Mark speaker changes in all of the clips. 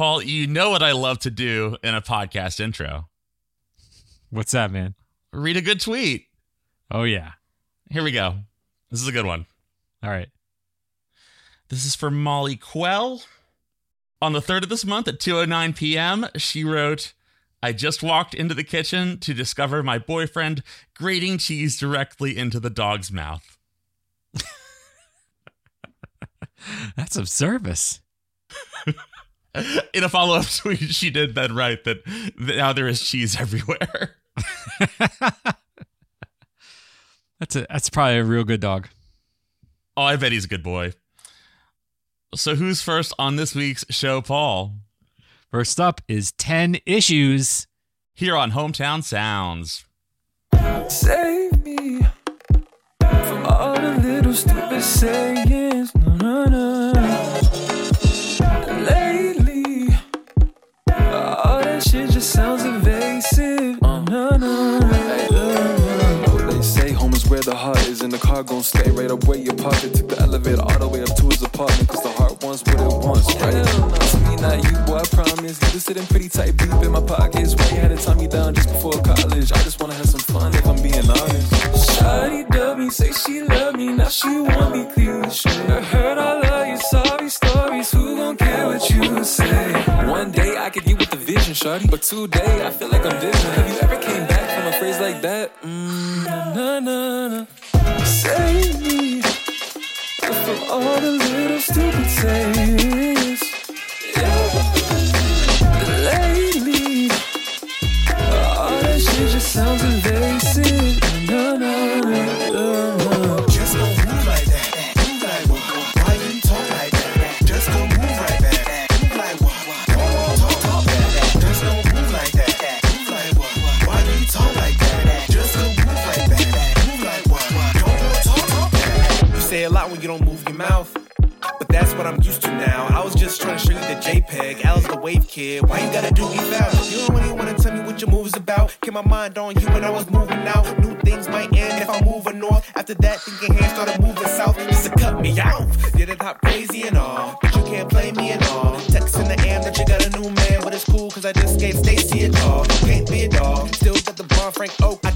Speaker 1: Paul, you know what I love to do in a podcast intro
Speaker 2: What's that, man?
Speaker 1: read a good tweet.
Speaker 2: Oh yeah.
Speaker 1: Here we go. This is a good one.
Speaker 2: All right.
Speaker 1: This is for Molly Quell. On the 3rd of this month at 2:09 p.m., she wrote, "I just walked into the kitchen to discover my boyfriend grating cheese directly into the dog's mouth."
Speaker 2: That's some service.
Speaker 1: In a follow-up tweet, she did then write that that now there is cheese everywhere.
Speaker 2: That's a that's probably a real good dog.
Speaker 1: Oh, I bet he's a good boy. So who's first on this week's show, Paul?
Speaker 2: First up is 10 issues.
Speaker 1: Here on Hometown Sounds.
Speaker 3: Save me from all the little stupid sayings. Sounds evasive. Oh, no, no, no.
Speaker 4: Oh, they say home is where the heart is, and the car gon' stay right up where you parked. Took the elevator all the way up to his apartment, cause the heart wants what it wants, oh, right? To me, not you, boy, I promise. You sitting pretty tight, deep in my pockets. Way ahead of time, you down just before college. I just wanna have some fun, if I'm being honest.
Speaker 3: Shawty dub me, say she love me, now she want me cliche. I heard all of
Speaker 4: shawty. But today I feel like I'm different. Have you ever came back from a phrase like that? Mm,
Speaker 3: Na na na. Save me from all the little stupid sayings.
Speaker 5: You
Speaker 6: the JPEG. Al's the wave kid. Why you gotta do me foul? You don't really wanna tell me what your moves about. Keep my mind on you when I was moving out. New things might end if I'm moving north. After that, thinking hands started moving south. Just to cut me out. Did it hop crazy and all. But you can't play me at all. Text in the AM that you got a new man. But it's cool cause I just gave Stacy a call. Can't be a dog. Still got the bar Frank Oak.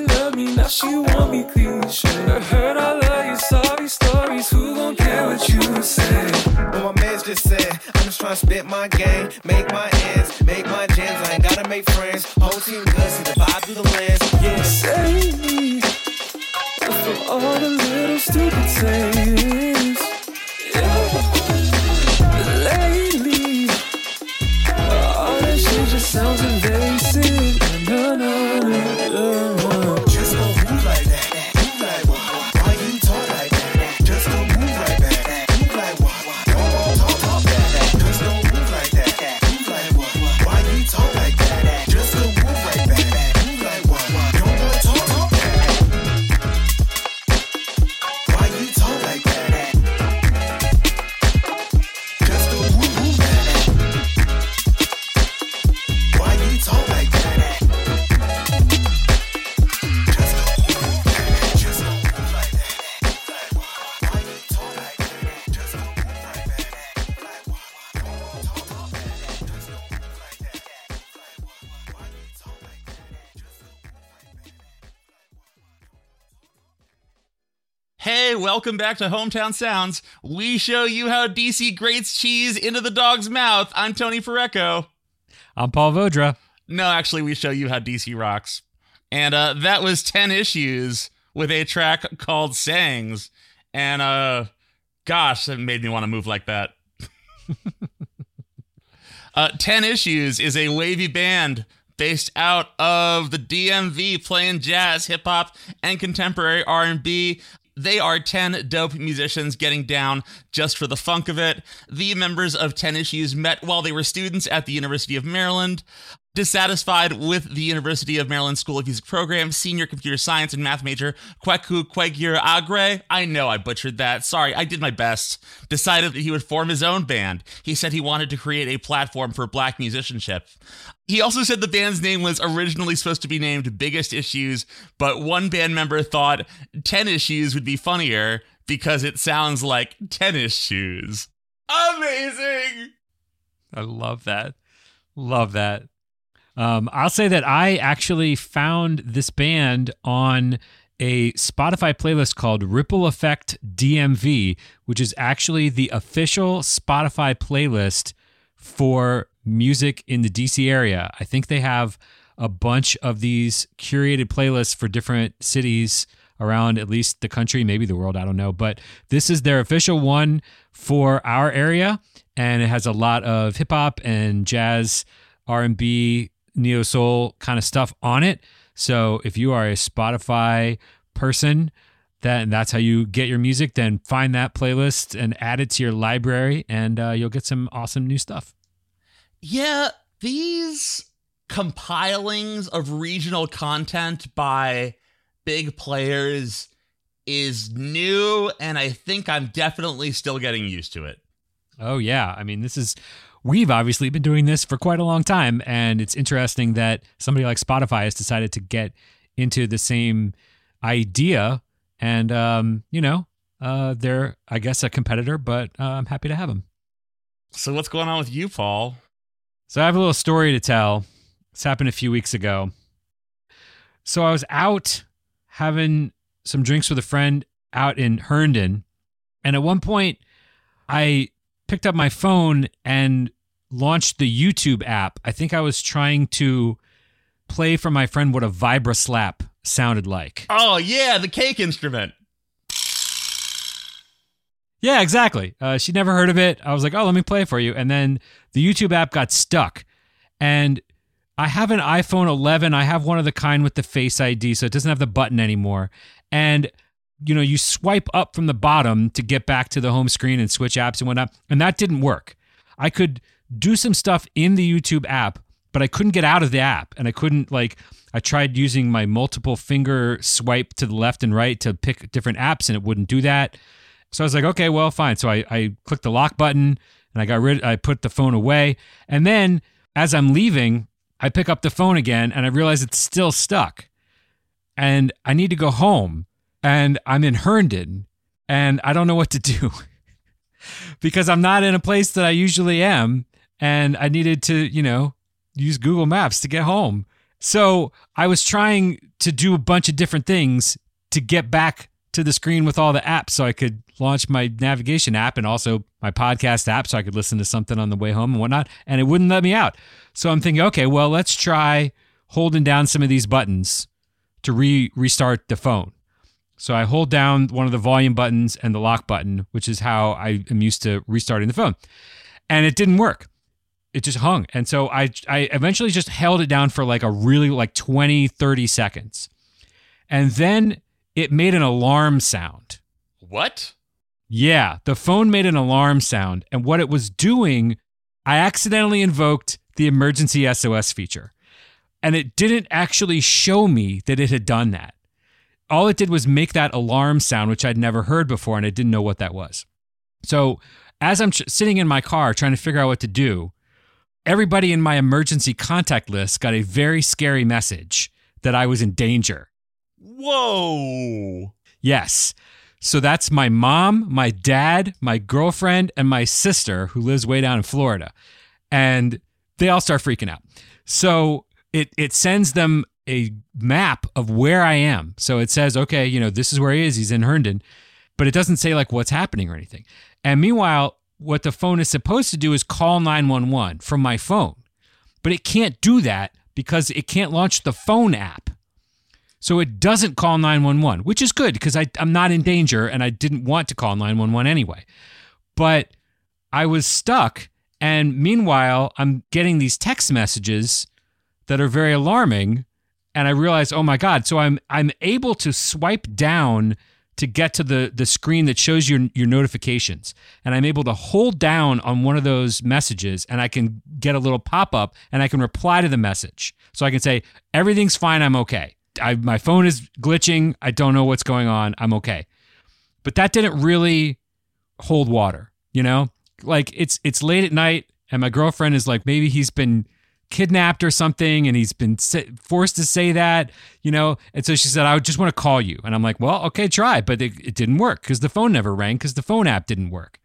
Speaker 3: She love me, now she want me cliche. I heard all of your sorry stories, who gon' care what you say?
Speaker 6: What my mans just said, I'm just trying to spit my game, make my ends, make my jams. I ain't gotta make friends. Whole team good, see the vibe through the lens. Yeah.
Speaker 3: Save me from all the little stupid sayings.
Speaker 1: Welcome back to Hometown Sounds. We show you how DC grates cheese into the dog's mouth. I'm Tony Pareco.
Speaker 2: I'm Paul Vodra.
Speaker 1: No, actually, we show you how DC rocks. And uh, that was 10 issues with a track called Sangs. And uh, gosh, that made me want to move like that. uh, 10 Issues is a wavy band based out of the DMV playing jazz, hip hop, and contemporary R&B. They are 10 dope musicians getting down just for the funk of it. The members of 10 Issues met while they were students at the University of Maryland. Dissatisfied with the University of Maryland School of Music program, senior computer science and math major Kweku Kwegira Agre, I know I butchered that, sorry, I did my best, decided that he would form his own band. He said he wanted to create a platform for black musicianship. He also said the band's name was originally supposed to be named Biggest Issues, but one band member thought 10 Issues would be funnier because it sounds like tennis shoes. Amazing!
Speaker 2: I love that. Love that. Um, I'll say that I actually found this band on a Spotify playlist called Ripple Effect DMV, which is actually the official Spotify playlist for music in the DC area. I think they have a bunch of these curated playlists for different cities around at least the country, maybe the world, I don't know. But this is their official one for our area, and it has a lot of hip hop and jazz, R&B, neo soul kind of stuff on it. So if you are a Spotify person, that and that's how you get your music, then find that playlist and add it to your library, and uh, you'll get some awesome new stuff.
Speaker 1: Yeah, these compilings of regional content by big players is new, and I think I'm definitely still getting used to it.
Speaker 2: Oh yeah, I mean this is we've obviously been doing this for quite a long time, and it's interesting that somebody like Spotify has decided to get into the same idea, and um, you know, uh, they're I guess a competitor, but uh, I'm happy to have them.
Speaker 1: So, what's going on with you, Paul?
Speaker 2: So I have a little story to tell. This happened a few weeks ago. So I was out having some drinks with a friend out in Herndon, and at one point, I picked up my phone and launched the YouTube app. I think I was trying to play for my friend what a vibra slap sounded like.
Speaker 1: Oh, yeah, the cake instrument.
Speaker 2: Yeah, exactly. Uh, she'd never heard of it. I was like, oh, let me play for you. And then the YouTube app got stuck. And I have an iPhone 11. I have one of the kind with the Face ID, so it doesn't have the button anymore. And you know, you swipe up from the bottom to get back to the home screen and switch apps and whatnot. And that didn't work. I could do some stuff in the YouTube app, but I couldn't get out of the app. And I couldn't, like, I tried using my multiple finger swipe to the left and right to pick different apps and it wouldn't do that. So I was like, okay, well, fine. So I, I clicked the lock button and I got rid, I put the phone away. And then as I'm leaving, I pick up the phone again and I realize it's still stuck. And I need to go home and I'm in Herndon and I don't know what to do because I'm not in a place that I usually am and I needed to, you know, use Google Maps to get home. So I was trying to do a bunch of different things to get back to the screen with all the apps so I could launch my navigation app and also my podcast app so I could listen to something on the way home and whatnot. And it wouldn't let me out. So I'm thinking, okay, well, let's try holding down some of these buttons to re- restart the phone. So I hold down one of the volume buttons and the lock button, which is how I am used to restarting the phone. And it didn't work. It just hung. And so I I eventually just held it down for like a really like 20 30 seconds. And then it made an alarm sound.
Speaker 1: What?
Speaker 2: Yeah, the phone made an alarm sound and what it was doing, I accidentally invoked the emergency SOS feature. And it didn't actually show me that it had done that all it did was make that alarm sound, which I'd never heard before, and I didn't know what that was. So, as I'm ch- sitting in my car trying to figure out what to do, everybody in my emergency contact list got a very scary message that I was in danger.
Speaker 1: Whoa.
Speaker 2: Yes. So that's my mom, my dad, my girlfriend, and my sister who lives way down in Florida. And they all start freaking out. So it it sends them a map of where I am. So it says, okay, you know, this is where he is. He's in Herndon, but it doesn't say like what's happening or anything. And meanwhile, what the phone is supposed to do is call 911 from my phone, but it can't do that because it can't launch the phone app. So it doesn't call 911, which is good because I'm not in danger and I didn't want to call 911 anyway. But I was stuck. And meanwhile, I'm getting these text messages that are very alarming and I realized, oh my god! So I'm I'm able to swipe down to get to the the screen that shows your your notifications. And i'm able to hold down on one of those messages and i can get a little pop-up and i can reply to the message. So i can say everything's fine i'm okay. I, my phone is glitching i don't know what's going on i'm okay. But that didn't really hold water you know? Like it's it's late at night and my girlfriend is like maybe he's been kidnapped or something and he's been forced to say that you know? And so she said i just want to call you. And i'm like well okay try. But it, it didn't work because the phone never rang because the phone app didn't work.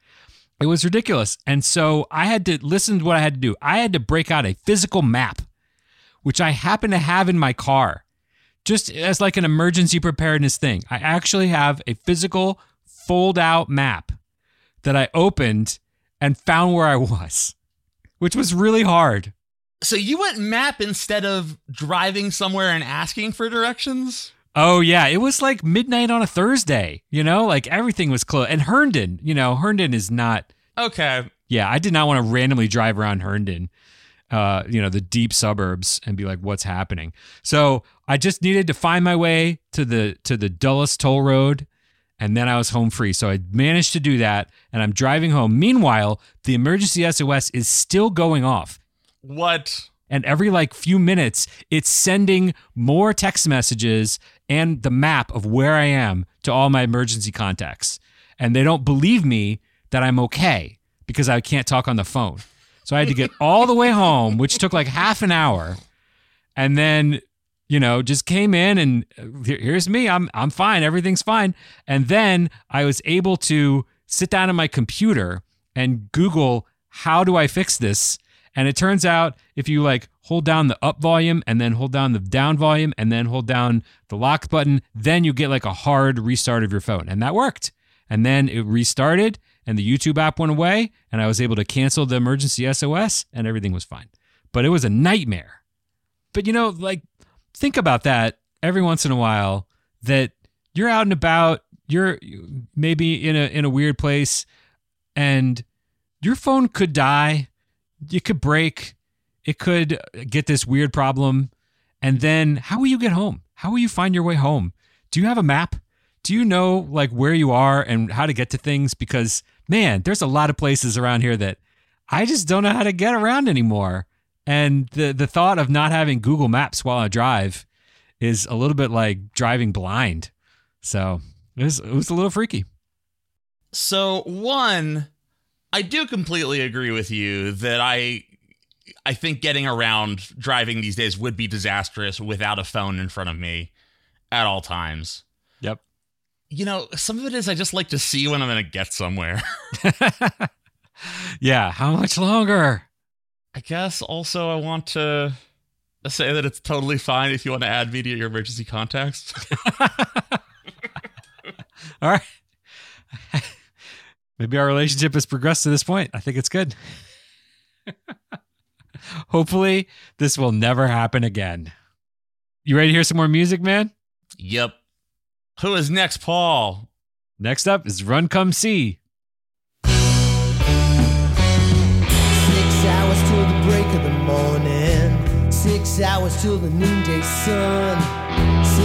Speaker 2: It was ridiculous. And so i had to listen to what i had to do. I had to break out a physical map which i happen to have in my car just as like an emergency preparedness thing. I actually have a physical fold out map that i opened and found where i was which was really hard
Speaker 1: So you went map instead of driving somewhere and asking for directions?
Speaker 2: Oh yeah, it was like midnight on a Thursday. You know, like everything was closed. And Herndon, you know, Herndon is not.
Speaker 1: Okay.
Speaker 2: Yeah, I did not want to randomly drive around Herndon, uh, you know, the deep suburbs, and be like, "What's happening?" So I just needed to find my way to the to the Dulles Toll Road, and then I was home free. So I managed to do that, and I'm driving home. Meanwhile, the emergency SOS is still going off
Speaker 1: What?
Speaker 2: and every like few minutes it's sending more text messages and the map of where I am to all my emergency contacts. And they don't believe me that I'm okay because I can't talk on the phone. So I had to get all the way home which took like half an hour. And then you know just came in and uh, here's me. I'm I'm fine. Everything's fine. And then I was able to sit down on my computer and google how do I fix this and it turns out if you like hold down the up volume and then hold down the down volume and then hold down the lock button, then you get like a hard restart of your phone. And that worked. And then it restarted and the YouTube app went away and I was able to cancel the emergency SOS and everything was fine. But it was a nightmare. But you know, like think about that every once in a while that you're out and about, you're maybe in a in a weird place and your phone could die it could break it could get this weird problem. And then how will you get home? How will you find your way home? Do you have a map? Do you know like where you are and how to get to things? Because man there's a lot of places around here that i just don't know how to get around anymore. And the the thought of not having google maps while i drive is a little bit like driving blind. So it was, it was a little freaky.
Speaker 1: So one, I do completely agree with you that I I think getting around driving these days would be disastrous without a phone in front of me at all times.
Speaker 2: yep
Speaker 1: You know, some of it is I just like to see when I'm going to get somewhere.
Speaker 2: yeah how much longer
Speaker 1: I guess also I want to say that it's totally fine if you want to add me to your emergency contacts.
Speaker 2: All right. Maybe our relationship has progressed to this point. I think it's good. Hopefully, this will never happen again. You ready to hear some more music, man?
Speaker 1: yep. Who is next, Paul?
Speaker 2: Next up is Run Come See.
Speaker 7: Six hours till the break of the morning. Six hours till the noonday sun.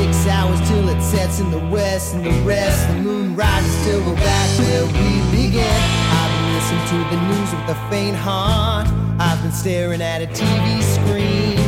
Speaker 7: Six hours till it sets in the west and the rest. The moon rises till we're back where we began. I've been listening to the news with a faint heart. I've been staring at a TV screen.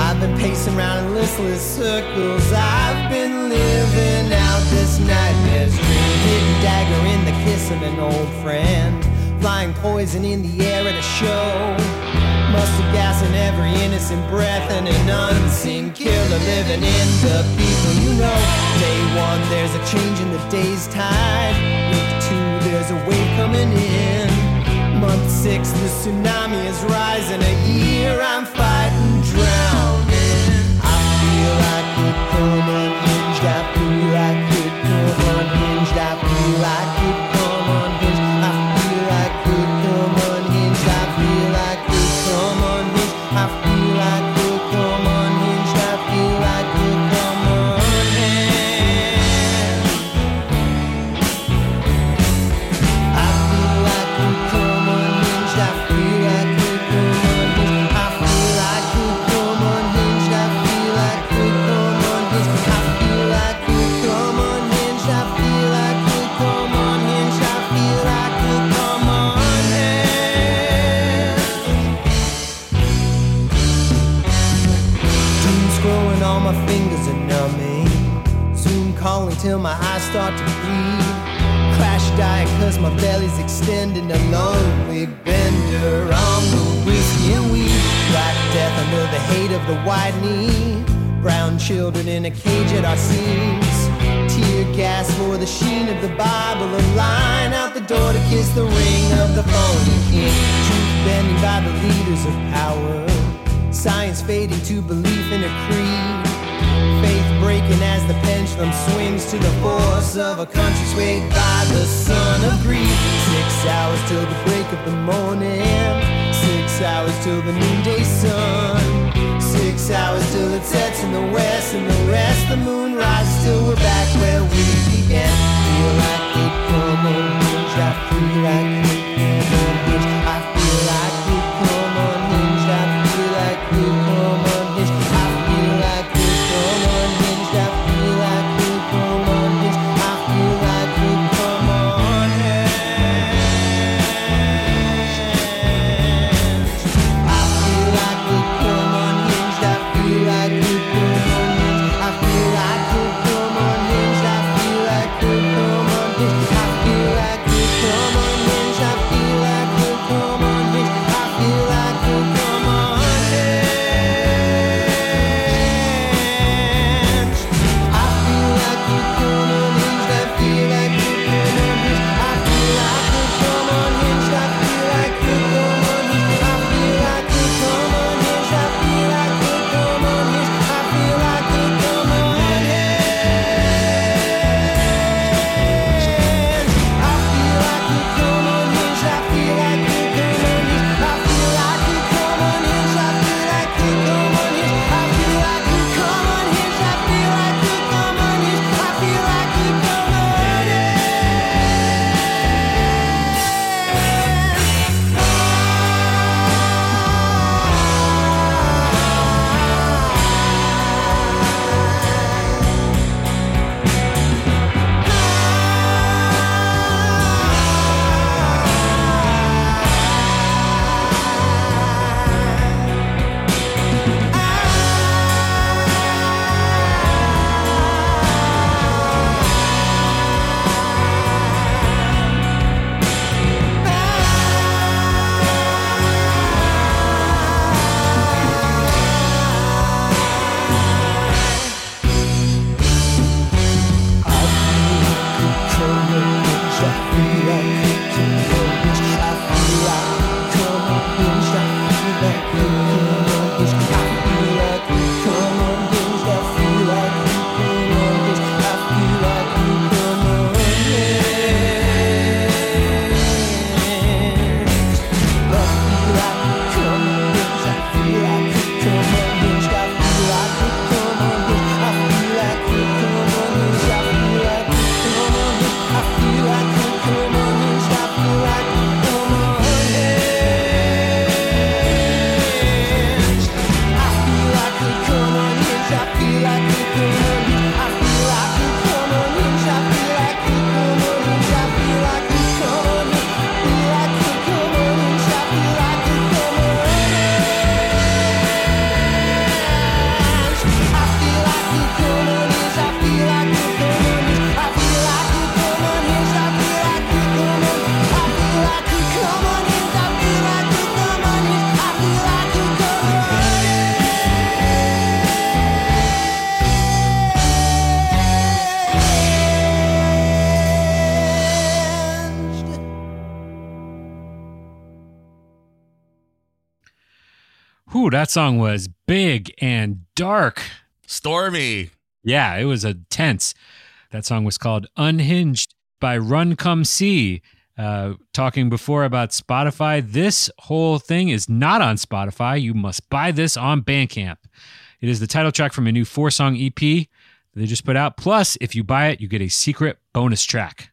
Speaker 7: I've been pacing around in listless circles. I've been living out this nightmare's dream. Hidden dagger in the kiss of an old friend. Flying poison in the air at a show. Mustard gas in every innocent breath and an unseen killer living in the people you know. Day one, there's a change in the day's tide. Week two, there's a wave coming in. Month six, the tsunami is rising. A year, I'm fighting, start to bleed. Crash diet cause my belly's extending a lonely bender on the whiskey and weed. Black death under the hate of the white knee. Brown children in a cage at our seams. Tear gas for the sheen of the Bible and line out the door to kiss the ring of the phony king. Truth bending by the leaders of power. Science fading to belief in a creed. Breaking as the pendulum swings to the force of a country swayed by the sun of greed. Six hours till the break of the morning. Six hours till the noonday sun. Six hours till it sets in the west, and the rest the moon rises till we're back where we began. Feel like it come unhinged. I feel like it
Speaker 2: Being that song was big and dark.
Speaker 1: Stormy.
Speaker 2: Yeah, it was a tense. That song was called Unhinged by Run Come See. Uh, talking before about Spotify, this whole thing is not on Spotify. You must buy this on Bandcamp. It is the title track from a new four song EP that they just put out. Plus, if you buy it, you get a secret bonus track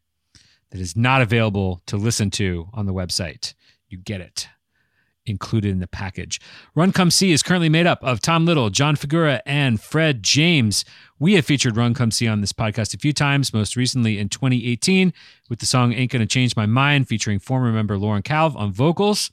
Speaker 2: that is not available to listen to on the website. You get it included in the package. Run Come See is currently made up of Tom Little, John Figura, and Fred James. We have featured Run Come See on this podcast a few times, most recently in 2018 with the song Ain't Gonna Change My Mind featuring former member Lauren Calv on vocals.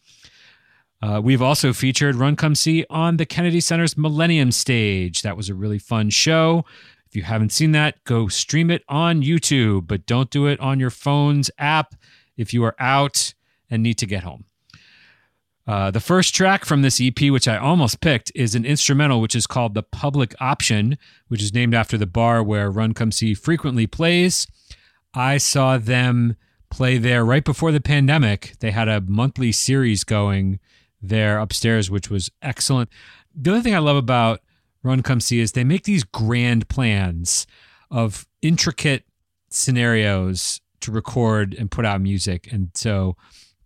Speaker 2: Uh, we've also featured Run Come See on the Kennedy Center's Millennium Stage. That was a really fun show If you haven't seen that, go stream it on YouTube, but don't do it on your phone's app if you are out and need to get home. Uh, the first track from this EP, which I almost picked, is an instrumental which is called The Public Option, which is named after the bar where Run Come See frequently plays. I saw them play there right before the pandemic. They had a monthly series going there upstairs, which was excellent. The other thing I love about Run Come See is they make these grand plans of intricate scenarios to record and put out music. And so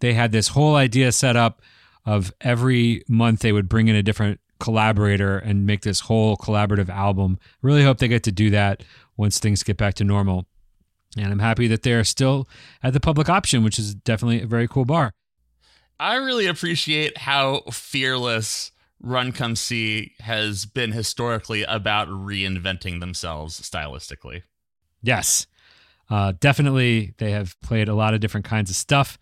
Speaker 2: they had this whole idea set up of every month they would bring in a different collaborator and make this whole collaborative album. Really hope they get to do that once things get back to normal. And I'm happy that they're still at the public option, which is definitely a very cool bar.
Speaker 1: I really appreciate how fearless Run Come See has been historically about reinventing themselves stylistically.
Speaker 2: Yes, uh, definitely. They have played a lot of different kinds of stuff.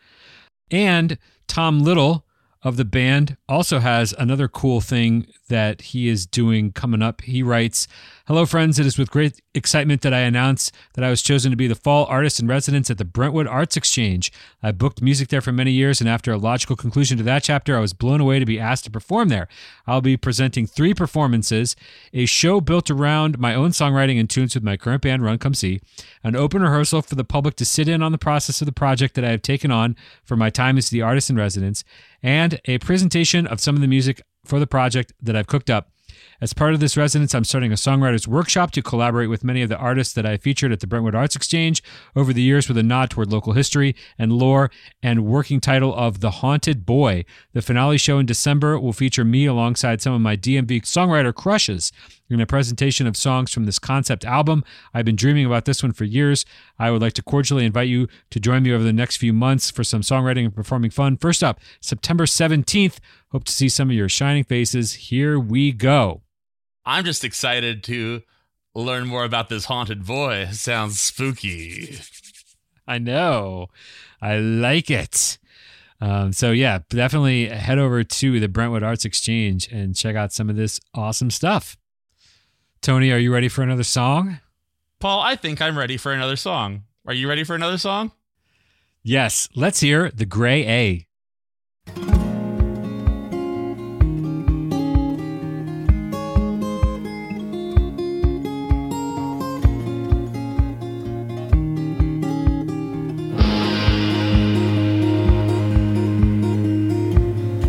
Speaker 2: And Tom Little of the band also has another cool thing that he is doing coming up. He writes, Hello, friends. It is with great excitement that I announce that I was chosen to be the fall artist in residence at the Brentwood Arts Exchange. I booked music there for many years, and after a logical conclusion to that chapter, I was blown away to be asked to perform there. I'll be presenting three performances a show built around my own songwriting and tunes with my current band, Run Come See, an open rehearsal for the public to sit in on the process of the project that I have taken on for my time as the artist in residence, and a presentation of some of the music for the project that I've cooked up. As part of this residence, I'm starting a songwriters workshop to collaborate with many of the artists that I featured at the Brentwood Arts Exchange over the years with a nod toward local history and lore and working title of The Haunted Boy. The finale show in December will feature me alongside some of my DMV songwriter crushes in a presentation of songs from this concept album. I've been dreaming about this one for years. I would like to cordially invite you to join me over the next few months for some songwriting and performing fun. First up, September 17th. Hope to see some of your shining faces. Here we go.
Speaker 1: I'm just excited to learn more about this haunted boy. Sounds spooky.
Speaker 2: I know. I like it. Um, so yeah, definitely head over to the Brentwood Arts Exchange and check out some of this awesome stuff. Tony, are you ready for another song?
Speaker 1: Paul, I think I'm ready for another song. Are you ready for another song?
Speaker 2: Yes, let's hear the Gray A.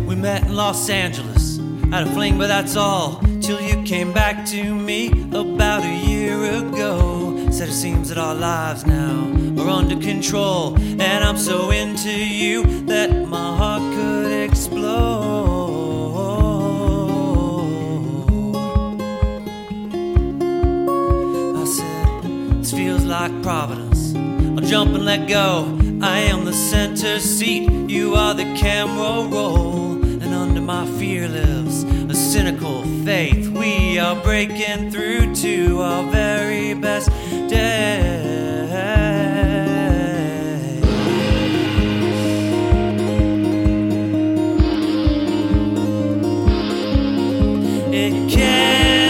Speaker 8: We met in Los Angeles, had a fling, but that's all. Till you came back to me about a year ago. Said it seems that our lives now are under control. And I'm so into you that my heart could explode. I said, This feels like Providence. I'll jump and let go. I am the center seat, you are the camera roll. And under my fear lives cynical faith. We are breaking through to our very best day. It can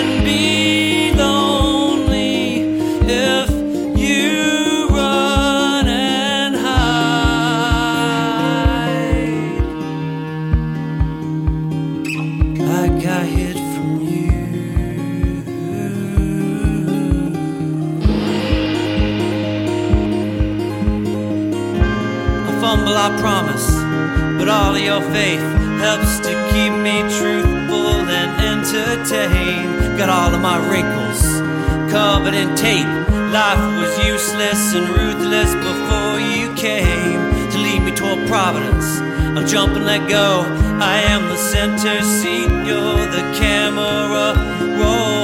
Speaker 8: your faith helps to keep me truthful and entertained. Got all of my wrinkles covered in tape. Life was useless and ruthless before you came to lead me toward Providence. I'll jump and let go. I am the center seat, you're the camera roll.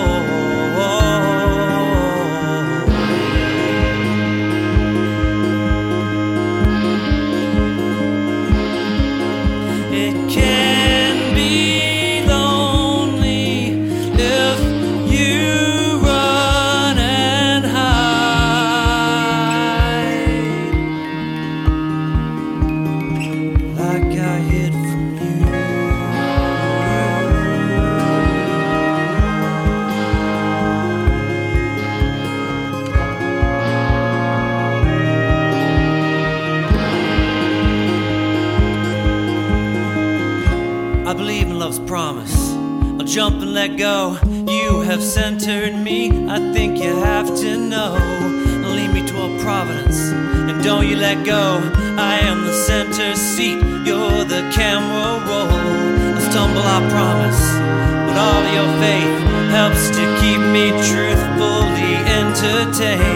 Speaker 8: Entertained.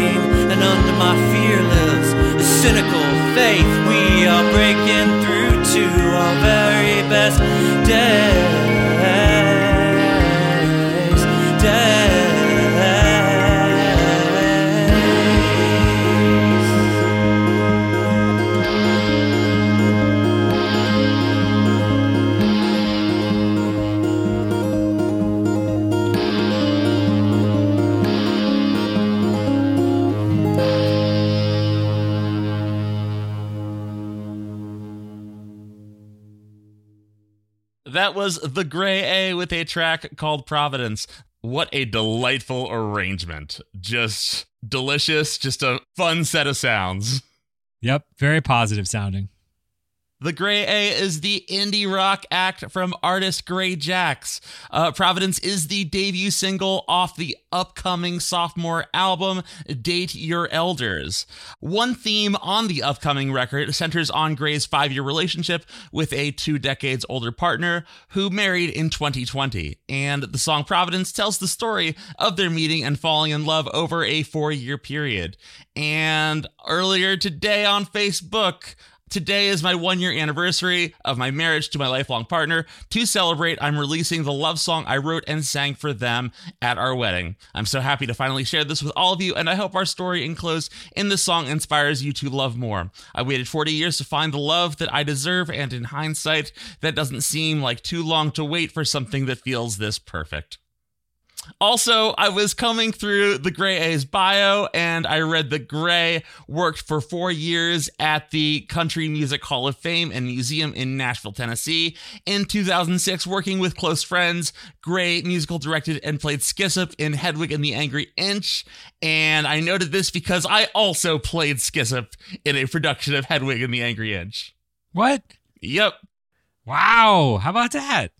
Speaker 1: That was The Gray A with a track called Providence. What a delightful arrangement. Just delicious, just a fun set of sounds.
Speaker 2: Yep, very positive sounding.
Speaker 1: The Gray A is the indie rock act from artist Gray Jacks. Uh, Providence is the debut single off the upcoming sophomore album, Date Your Elders. One theme on the upcoming record centers on Gray's five year relationship with a two decades older partner who married in 2020. And the song Providence tells the story of their meeting and falling in love over a four year period. And earlier today on Facebook, Today is my one year anniversary of my marriage to my lifelong partner. To celebrate, I'm releasing the love song I wrote and sang for them at our wedding. I'm so happy to finally share this with all of you, and I hope our story enclosed in this song inspires you to love more. I waited 40 years to find the love that I deserve, and in hindsight, that doesn't seem like too long to wait for something that feels this perfect. Also, I was coming through the Gray A's bio and I read that Gray worked for four years at the Country Music Hall of Fame and Museum in Nashville, Tennessee. In 2006, working with close friends, Gray musical directed and played Skszp in Hedwig and the Angry Inch. And I noted this because I also played Skszp in a production of Hedwig and the Angry Inch.
Speaker 2: What?
Speaker 1: Yep.
Speaker 2: Wow. How about that?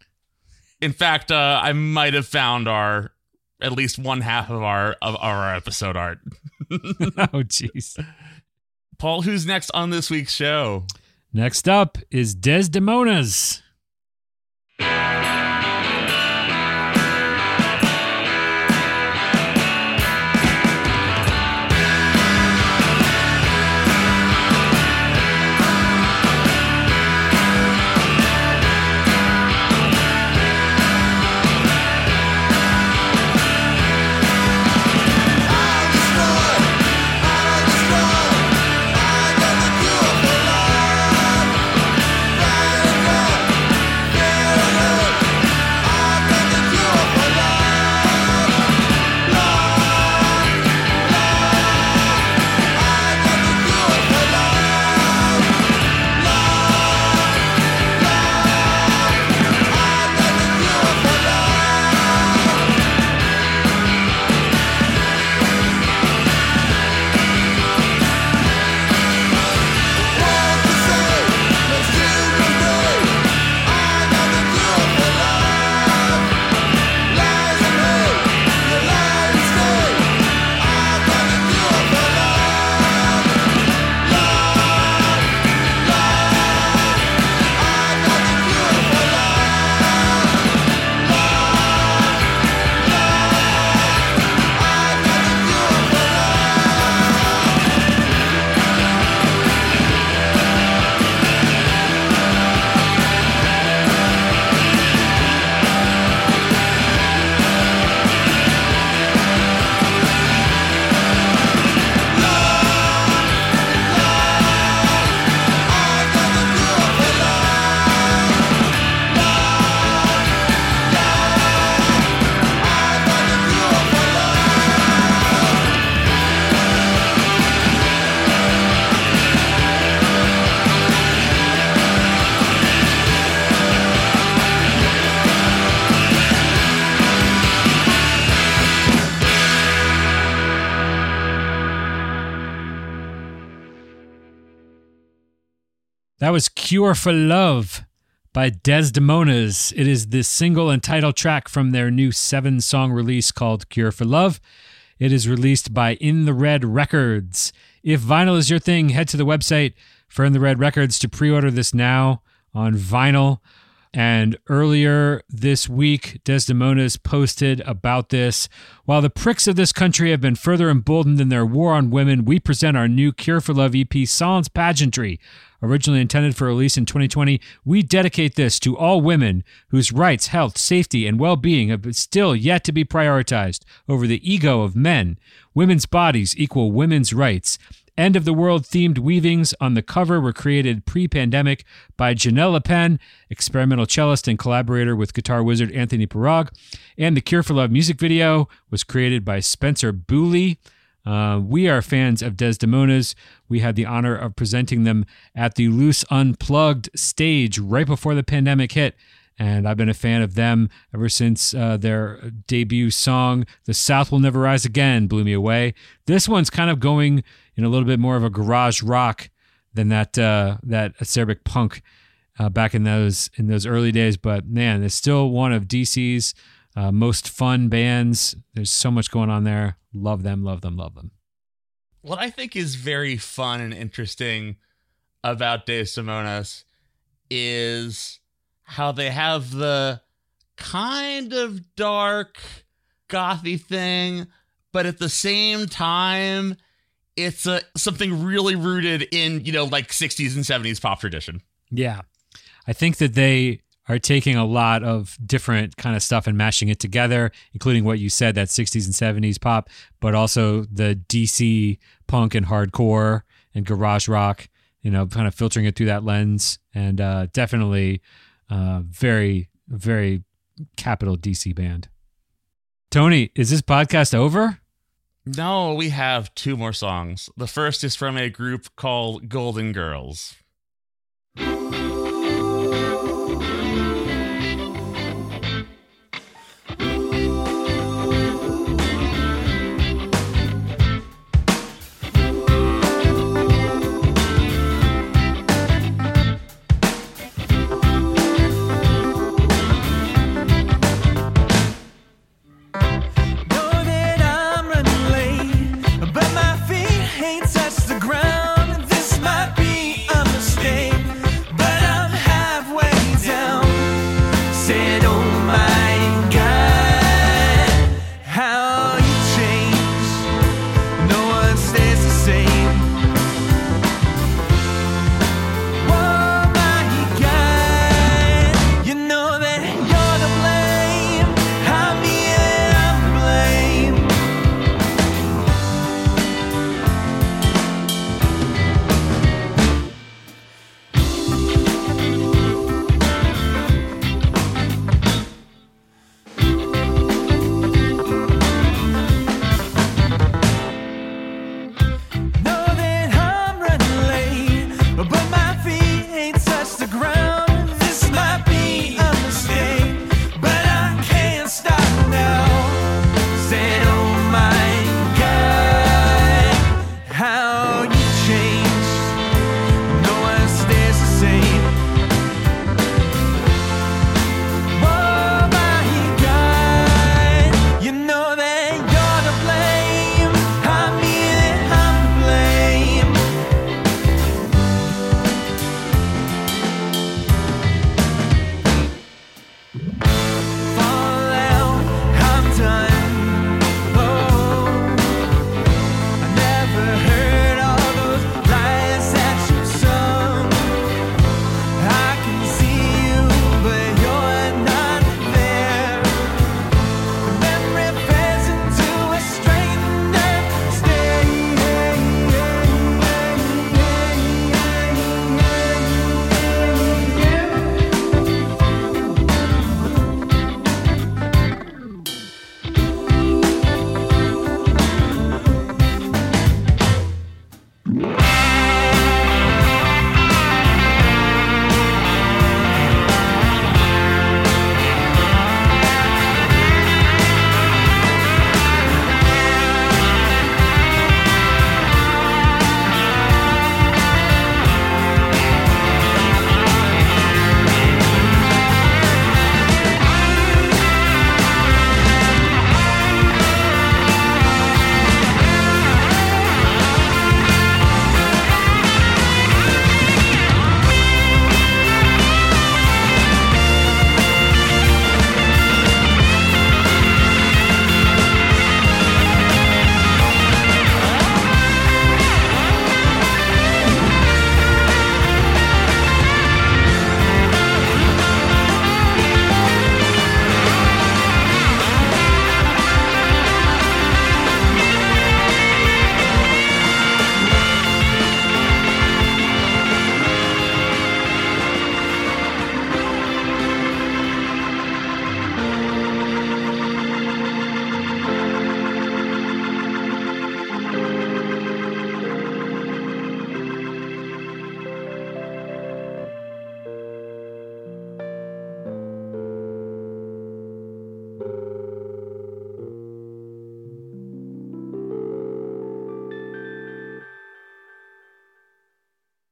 Speaker 1: In fact, uh, I might have found our at least one half of our of our episode art.
Speaker 2: oh, jeez.
Speaker 1: Paul, who's next on this week's show?
Speaker 2: Next up is Desdemonas. That was Cure for Love by Desdemonas. It is the single and title track from their new seven song release called Cure for Love. It is released by In the Red Records. If vinyl is your thing, head to the website for In the Red Records to pre order this now on vinyl. And earlier this week, Desdemonas posted about this. While the pricks of this country have been further emboldened in their war on women, we present our new Cure for Love EP, Silence Pageantry. Originally intended for release in 2020, we dedicate this to all women whose rights, health, safety, and well being have still yet to be prioritized over the ego of men. Women's bodies equal women's rights. End of the world themed weavings on the cover were created pre pandemic by Janel Leppin, experimental cellist and collaborator with guitar wizard Anthony Pirog. And the Cure for Love music video was created by Spencer Booley. Uh, we are fans of Desdemonas. We had the honor of presenting them at the Loose Unplugged stage right before the pandemic hit. And I've been a fan of them ever since uh, their debut song, The South Will Never Rise Again, blew me away. This one's kind of going in a little bit more of a garage rock than that uh, that acerbic punk uh, back in those in those early days. But man, it's still one of DC's uh, most fun bands. There's so much going on there. Love them, love them, love them.
Speaker 1: What I think is very fun and interesting about Desdemonas is how they have the kind of dark gothy thing, but at the same time, it's a something really rooted in you know like 60s and 70s pop tradition.
Speaker 2: Yeah. I think that they are taking a lot of different kind of stuff and mashing it together, including what you said that 60s and 70s pop, but also the DC punk and hardcore and garage rock, you know, kind of filtering it through that lens. And uh, definitely uh, very, very capital DC band. Tony, is this podcast over?
Speaker 1: No, we have two more songs. The first is from a group called Golden Girls.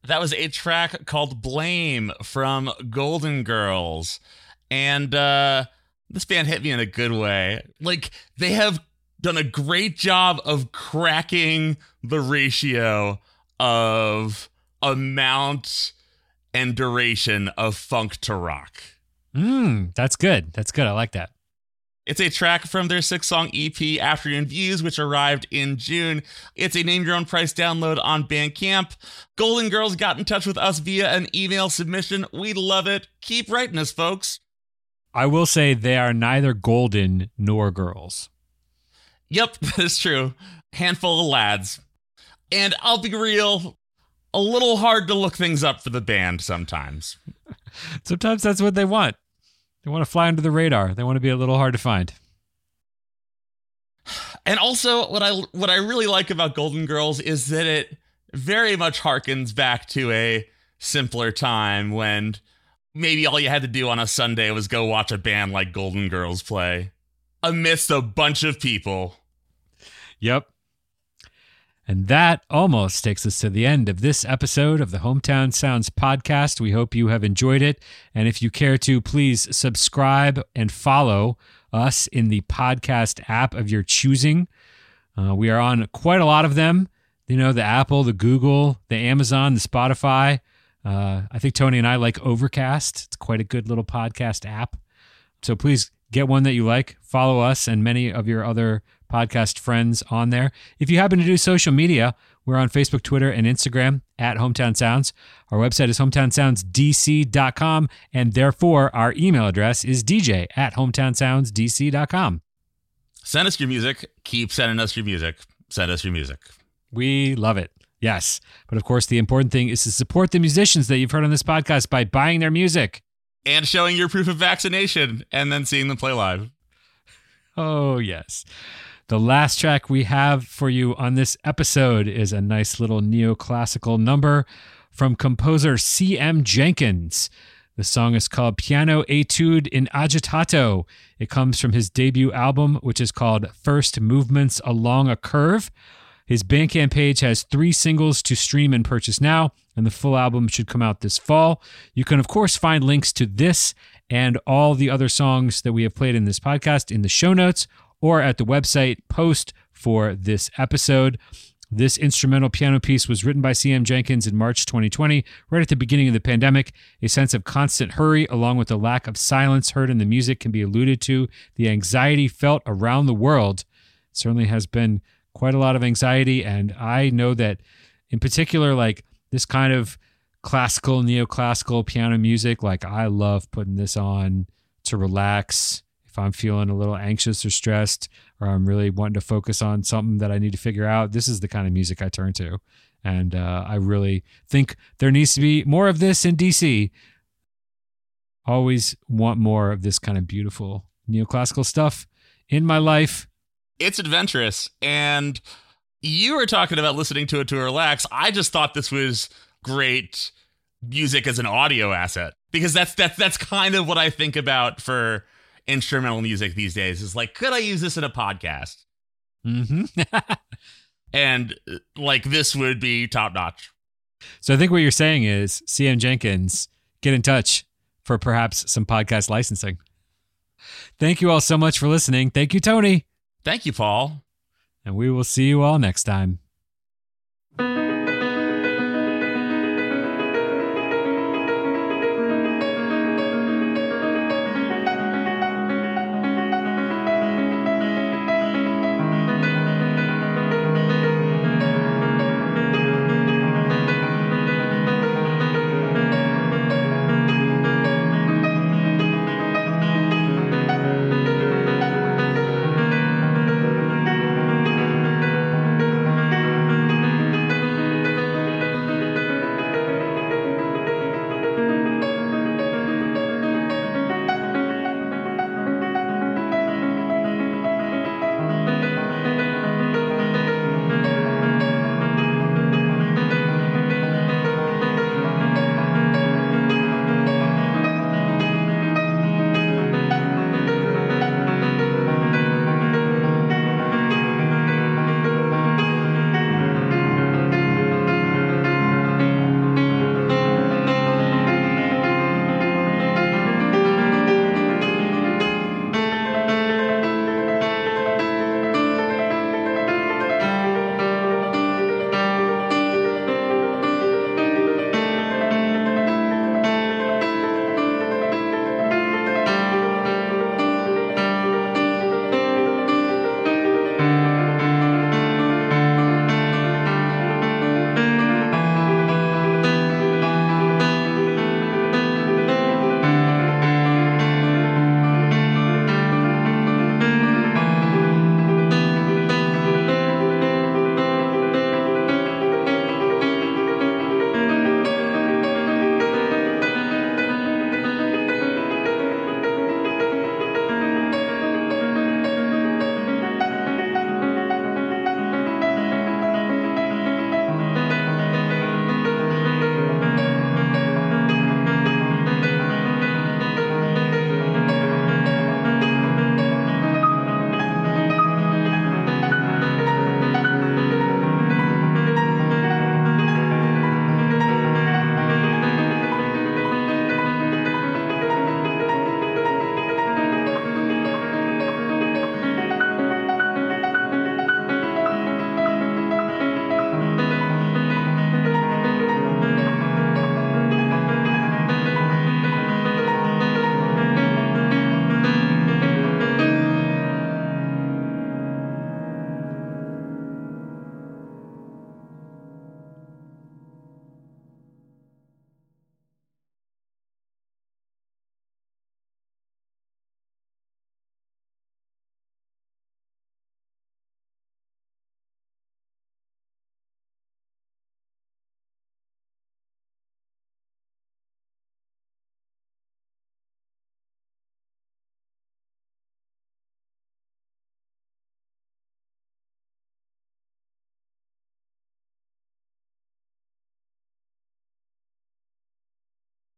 Speaker 1: That was a track called Blame from Golden Girls. And uh this band hit me in a good way. Like they have done a great job of cracking the ratio of amount and duration of funk to rock.
Speaker 2: Mm, that's good. That's good. I like that.
Speaker 1: It's a track from their six song EP, Afternoon Views, which arrived in June. It's a name your own price download on Bandcamp. Golden Girls got in touch with us via an email submission. We love it. Keep writing us, folks.
Speaker 2: I will say they are neither golden nor girls.
Speaker 1: Yep, that is true. Handful of lads. And I'll be real, a little hard to look things up for the band sometimes.
Speaker 2: Sometimes that's what they want. They want to fly under the radar. They want to be a little hard to find.
Speaker 1: And also what I what I really like about Golden Girls is that it very much harkens back to a simpler time when maybe all you had to do on a Sunday was go watch a band like Golden Girls play amidst a bunch of people.
Speaker 2: Yep. And that almost takes us to the end of this episode of the Hometown Sounds podcast. We hope you have enjoyed it. And if you care to, please subscribe and follow us in the podcast app of your choosing. Uh, we are on quite a lot of them. You know, the Apple, the Google, the Amazon, the Spotify. Uh, I think Tony and I like Overcast. It's quite a good little podcast app. So please get one that you like. Follow us and many of your other podcast friends on there. If you happen to do social media, we're on Facebook, Twitter, and Instagram at Hometown Sounds. Our website is hometownsoundsdc.com, and therefore our email address is dj at hometownsoundsdc.com.
Speaker 1: Send us your music. Keep sending us your music. Send us your music.
Speaker 2: We love it. Yes. But of course, the important thing is to support the musicians that you've heard on this podcast by buying their music.
Speaker 1: And showing your proof of vaccination and then seeing them play live.
Speaker 2: Oh, yes. The last track we have for you on this episode is a nice little neoclassical number from composer C.M. Jenkins. The song is called Piano Etude in Agitato. It comes from his debut album, which is called First Movements Along a Curve. His Bandcamp page has three singles to stream and purchase now, and the full album should come out this fall. You can, of course, find links to this and all the other songs that we have played in this podcast in the show notes or at the website post for this episode. This instrumental piano piece was written by CM Jenkins in March 2020, right at the beginning of the pandemic. A sense of constant hurry, along with the lack of silence heard in the music, can be alluded to. The anxiety felt around the world certainly has been quite a lot of anxiety. And I know that, in particular, like this kind of classical, neoclassical piano music, like I love putting this on to relax if I'm feeling a little anxious or stressed, or I'm really wanting to focus on something that I need to figure out, this is the kind of music I turn to. And uh, I really think there needs to be more of this in DC. Always want more of this kind of beautiful neoclassical stuff in my life.
Speaker 1: It's adventurous. And you were talking about listening to it to relax. I just thought this was great music as an audio asset because that's that's that's kind of what I think about for instrumental music these days is like could I use this in a podcast?
Speaker 2: hmm
Speaker 1: And uh, like this would be top notch.
Speaker 2: so I think what you're saying is, CM Jenkins, get in touch for perhaps some podcast licensing. Thank you all so much for listening. Thank you, Tony.
Speaker 1: Thank you, Paul.
Speaker 2: And we will see you all next time.